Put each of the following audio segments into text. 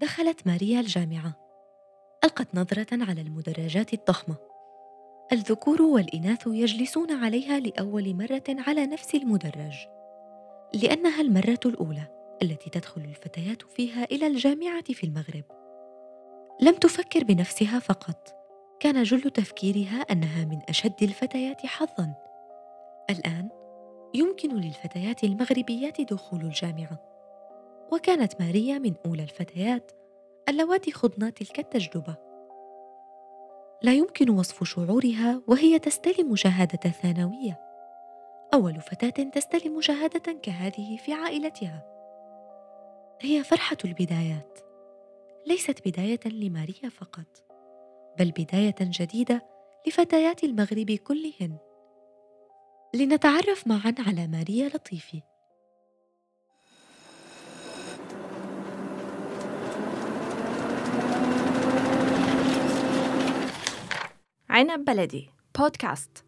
دخلت ماريا الجامعة. ألقت نظرة على المدرجات الضخمة. الذكور والإناث يجلسون عليها لأول مرة على نفس المدرج لأنها المرة الأولى التي تدخل الفتيات فيها إلى الجامعة في المغرب. لم تفكر بنفسها فقط كان جل تفكيرها أنها من أشد الفتيات حظاً. الآن يمكن للفتيات المغربيات دخول الجامعة. وكانت ماريا من أولى الفتيات اللواتي خضن تلك التجربة. لا يمكن وصف شعورها وهي تستلم شهادة ثانوية. أول فتاة تستلم شهادة كهذه في عائلتها. هي فرحة البدايات. ليست بداية لماريا فقط بل بداية جديدة لفتيات المغرب كلهن. لنتعرف معا على ماريا لطيفي. عنب بلدي. بودكاست.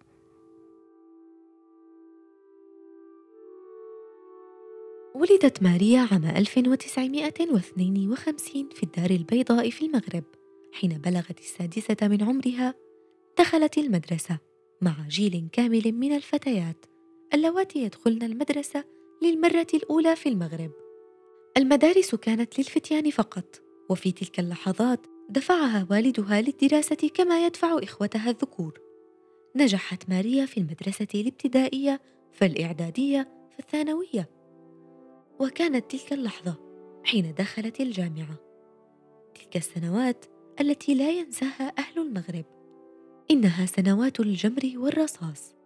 ولدت ماريا عام 1952 في الدار البيضاء في المغرب. حين بلغت السادسة من عمرها دخلت المدرسة مع جيل كامل من الفتيات اللواتي يدخلن المدرسة للمرة الأولى في المغرب. المدارس كانت للفتيان فقط، وفي تلك اللحظات دفعها والدها للدراسة كما يدفع إخوتها الذكور. نجحت ماريا في المدرسة الابتدائية فالإعدادية فالثانوية. وكانت تلك اللحظة حين دخلت الجامعة. تلك السنوات التي لا ينساها أهل المغرب. إنها سنوات الجمر والرصاص.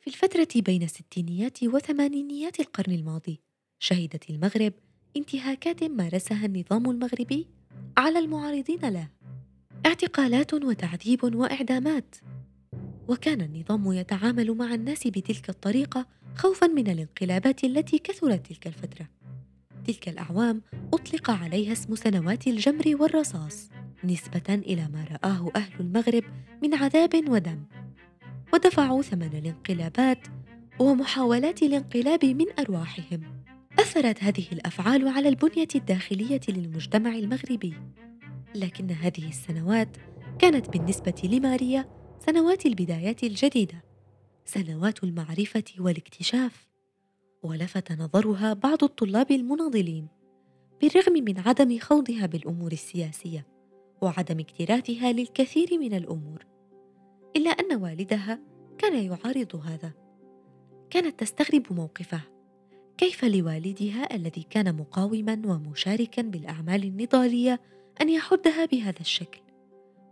في الفترة بين الستينيات وثمانينيات القرن الماضي شهدت المغرب انتهاكات مارسها النظام المغربي على المعارضين له. اعتقالات وتعذيب وإعدامات. وكان النظام يتعامل مع الناس بتلك الطريقة خوفا من الانقلابات التي كثرت تلك الفترة. تلك الأعوام أطلق عليها اسم سنوات الجمر والرصاص نسبة إلى ما رآه أهل المغرب من عذاب ودم. ودفعوا ثمن الانقلابات ومحاولات الانقلاب من أرواحهم. أثرت هذه الأفعال على البنية الداخلية للمجتمع المغربي. لكن هذه السنوات كانت بالنسبة لماريا سنوات البدايات الجديدة سنوات المعرفة والاكتشاف. ولفت نظرها بعض الطلاب المناضلين بالرغم من عدم خوضها بالأمور السياسية وعدم اكتراثها للكثير من الأمور. إلا أن والدها كان يعارض هذا. كانت تستغرب موقفه. كيف لوالدها الذي كان مقاوما ومشاركا بالأعمال النضالية أن يحدها بهذا الشكل؟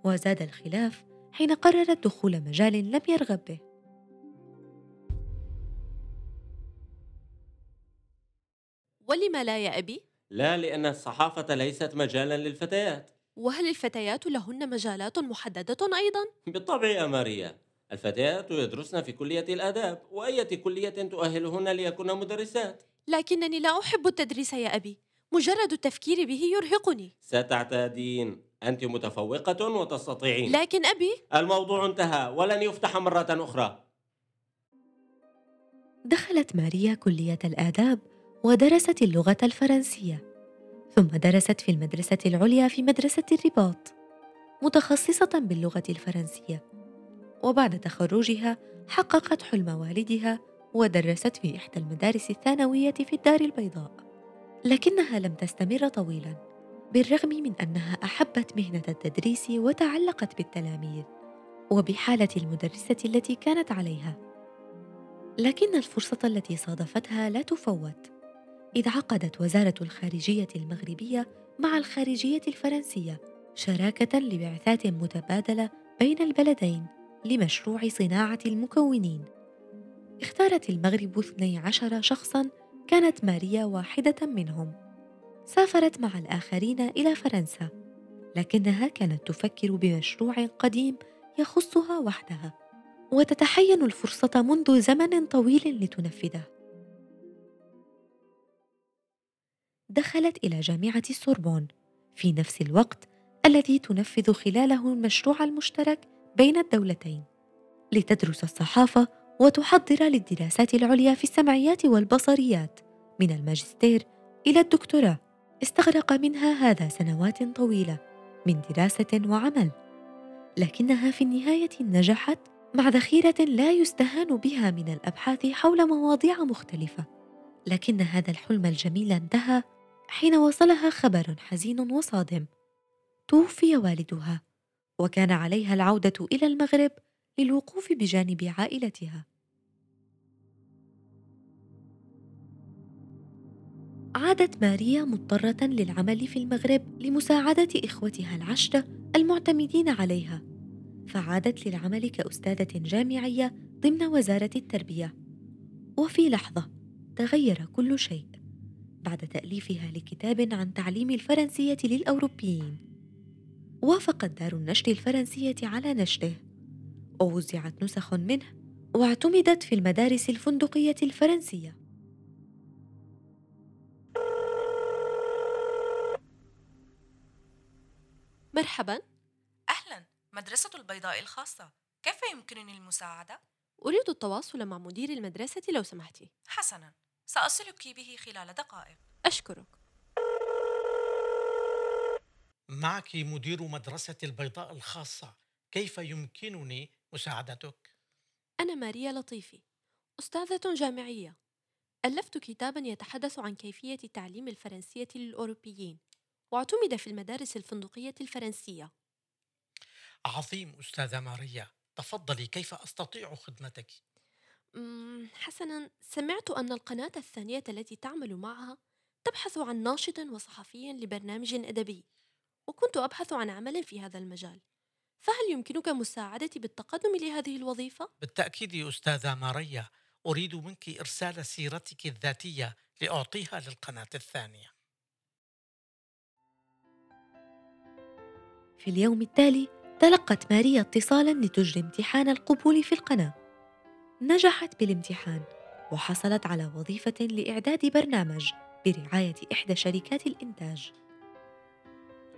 وزاد الخلاف حين قررت دخول مجال لم يرغب به. ولم لا يا أبي؟ لا لأن الصحافة ليست مجالا للفتيات. وهل الفتيات لهن مجالات محددة أيضا؟ بالطبع يا ماريا. الفتيات يدرسن في كلية الآداب وأية كلية تؤهلهن ليكون مدرسات. لكنني لا أحب التدريس يا أبي. مجرد التفكير به يرهقني. ستعتادين. أنت متفوقة وتستطيعين. لكن أبي؟ الموضوع انتهى. ولن يفتح مرة أخرى. دخلت ماريا كلية الآداب ودرست اللغة الفرنسية. ثم درست في المدرسة العليا في مدرسة الرباط متخصصة باللغة الفرنسية. وبعد تخرجها حققت حلم والدها ودرست في إحدى المدارس الثانوية في الدار البيضاء. لكنها لم تستمر طويلا بالرغم من أنها أحبت مهنة التدريس وتعلقت بالتلاميذ وبحالة المدرسة التي كانت عليها. لكن الفرصة التي صادفتها لا تفوت. إذ عقدت وزارة الخارجية المغربية مع الخارجية الفرنسية شراكة لبعثات متبادلة بين البلدين لمشروع صناعة المكونين. اختارت المغرب 12 شخصا كانت ماريا واحدة منهم. سافرت مع الآخرين إلى فرنسا لكنها كانت تفكر بمشروع قديم يخصها وحدها وتتحين الفرصة منذ زمن طويل لتنفذه. دخلت إلى جامعة السوربون في نفس الوقت الذي تنفذ خلاله المشروع المشترك بين الدولتين. لتدرس الصحافة وتحضر للدراسات العليا في السمعيات والبصريات. من الماجستير إلى الدكتوراه. استغرق منها هذا سنوات طويلة من دراسة وعمل. لكنها في النهاية نجحت مع ذخيرة لا يستهان بها من الأبحاث حول مواضيع مختلفة. لكن هذا الحلم الجميل انتهى حين وصلها خبر حزين وصادم. توفي والدها وكان عليها العودة إلى المغرب للوقوف بجانب عائلتها. عادت ماريا مضطرة للعمل في المغرب لمساعدة إخوتها العشرة المعتمدين عليها. فعادت للعمل كأستاذة جامعية ضمن وزارة التربية. وفي لحظة تغير كل شيء. بعد تأليفها لكتاب عن تعليم الفرنسية للأوروبيين. وافقت دار النشر الفرنسية على نشره. ووزعت نسخ منه واعتمدت في المدارس الفندقية الفرنسية. مرحبا. أهلا. مدرسة البيضاء الخاصة. كيف يمكنني المساعدة؟ أريد التواصل مع مدير المدرسة لو سمحتي. حسنا. سأصلك به خلال دقائق. أشكرك. معك مدير مدرسة البيضاء الخاصة. كيف يمكنني مساعدتك؟ أنا ماريا لطيفي أستاذة جامعية. ألفت كتابا يتحدث عن كيفية تعليم الفرنسية للأوروبيين واعتمد في المدارس الفندقية الفرنسية. عظيم أستاذة ماريا. تفضلي كيف أستطيع خدمتك؟ حسنا سمعت أن القناة الثانية التي تعمل معها تبحث عن ناشط وصحفي لبرنامج أدبي وكنت أبحث عن عمل في هذا المجال. فهل يمكنك مساعدتي بالتقدم لهذه الوظيفة؟ بالتأكيد أستاذة ماريا أريد منك إرسال سيرتك الذاتية لأعطيها للقناة الثانية. في اليوم التالي تلقت ماريا اتصالا لتجري امتحان القبول في القناة. نجحت بالامتحان وحصلت على وظيفة لإعداد برنامج برعاية إحدى شركات الإنتاج.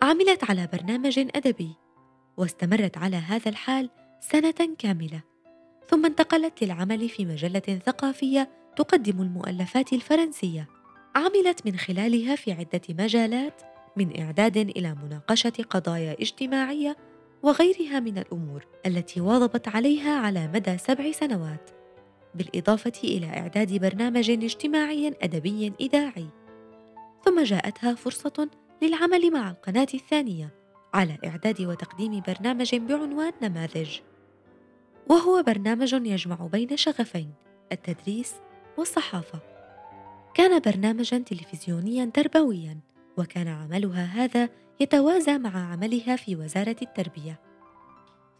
عملت على برنامج أدبي واستمرت على هذا الحال سنة كاملة ثم انتقلت للعمل في مجلة ثقافية تقدم المؤلفات الفرنسية. عملت من خلالها في عدة مجالات من إعداد إلى مناقشة قضايا اجتماعية وغيرها من الأمور التي واظبت عليها على مدى سبع سنوات بالإضافة إلى إعداد برنامج اجتماعي أدبي إذاعي. ثم جاءتها فرصة للعمل مع القناة الثانية على إعداد وتقديم برنامج بعنوان نماذج. وهو برنامج يجمع بين شغفين التدريس والصحافة. كان برنامجا تلفزيونيا تربويا وكان عملها هذا يتوازى مع عملها في وزارة التربية.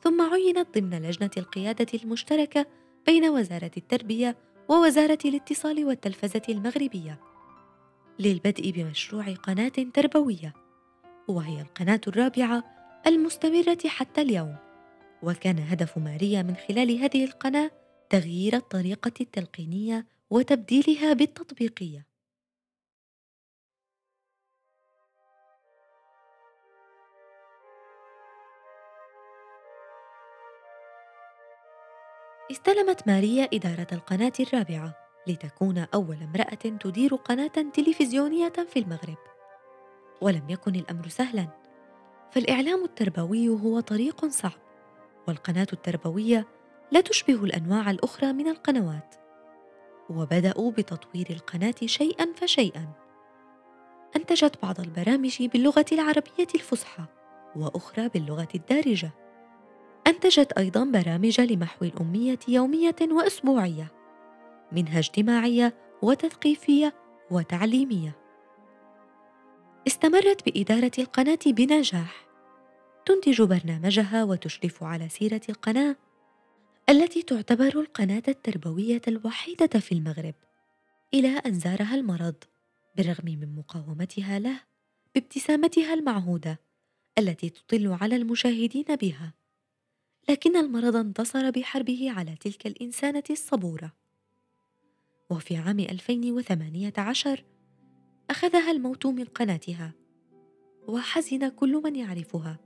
ثم عينت ضمن لجنة القيادة المشتركة بين وزارة التربية ووزارة الاتصال والتلفزة المغربية للبدء بمشروع قناة تربوية وهي القناة الرابعة المستمرة حتى اليوم وكان هدف ماريا من خلال هذه القناة تغيير الطريقة التلقينية وتبديلها بالتطبيقية. استلمت ماريا إدارة القناة الرابعة لتكون أول امرأة تدير قناة تلفزيونية في المغرب. ولم يكن الأمر سهلا فالإعلام التربوي هو طريق صعب والقناة التربوية لا تشبه الأنواع الأخرى من القنوات وبدأوا بتطوير القناة شيئا فشيئا. أنتجت بعض البرامج باللغة العربية الفصحى وأخرى باللغة الدارجة. أنتجت أيضا برامج لمحو الأمية يومية وأسبوعية منها اجتماعية وتثقيفية وتعليمية. استمرت بإدارة القناة بنجاح. تنتج برنامجها وتشرف على سيرة القناة التي تعتبر القناة التربوية الوحيدة في المغرب إلى أن زارها المرض بالرغم من مقاومتها له بابتسامتها المعهودة التي تطل على المشاهدين بها. لكن المرض انتصر بحربه على تلك الإنسانة الصبورة. وفي عام 2018 أخذها الموت من قناتها وحزن كل من يعرفها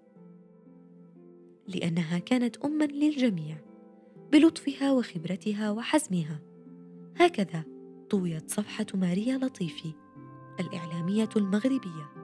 لأنها كانت أما للجميع بلطفها وخبرتها وحزمها. هكذا طويت صفحة ماريا لطيفي الإعلامية المغربية.